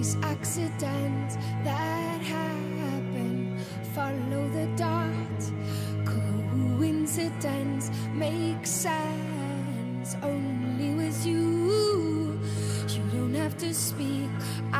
These accidents that happen. Follow the dot. Coincidence makes sense only with you. You don't have to speak. I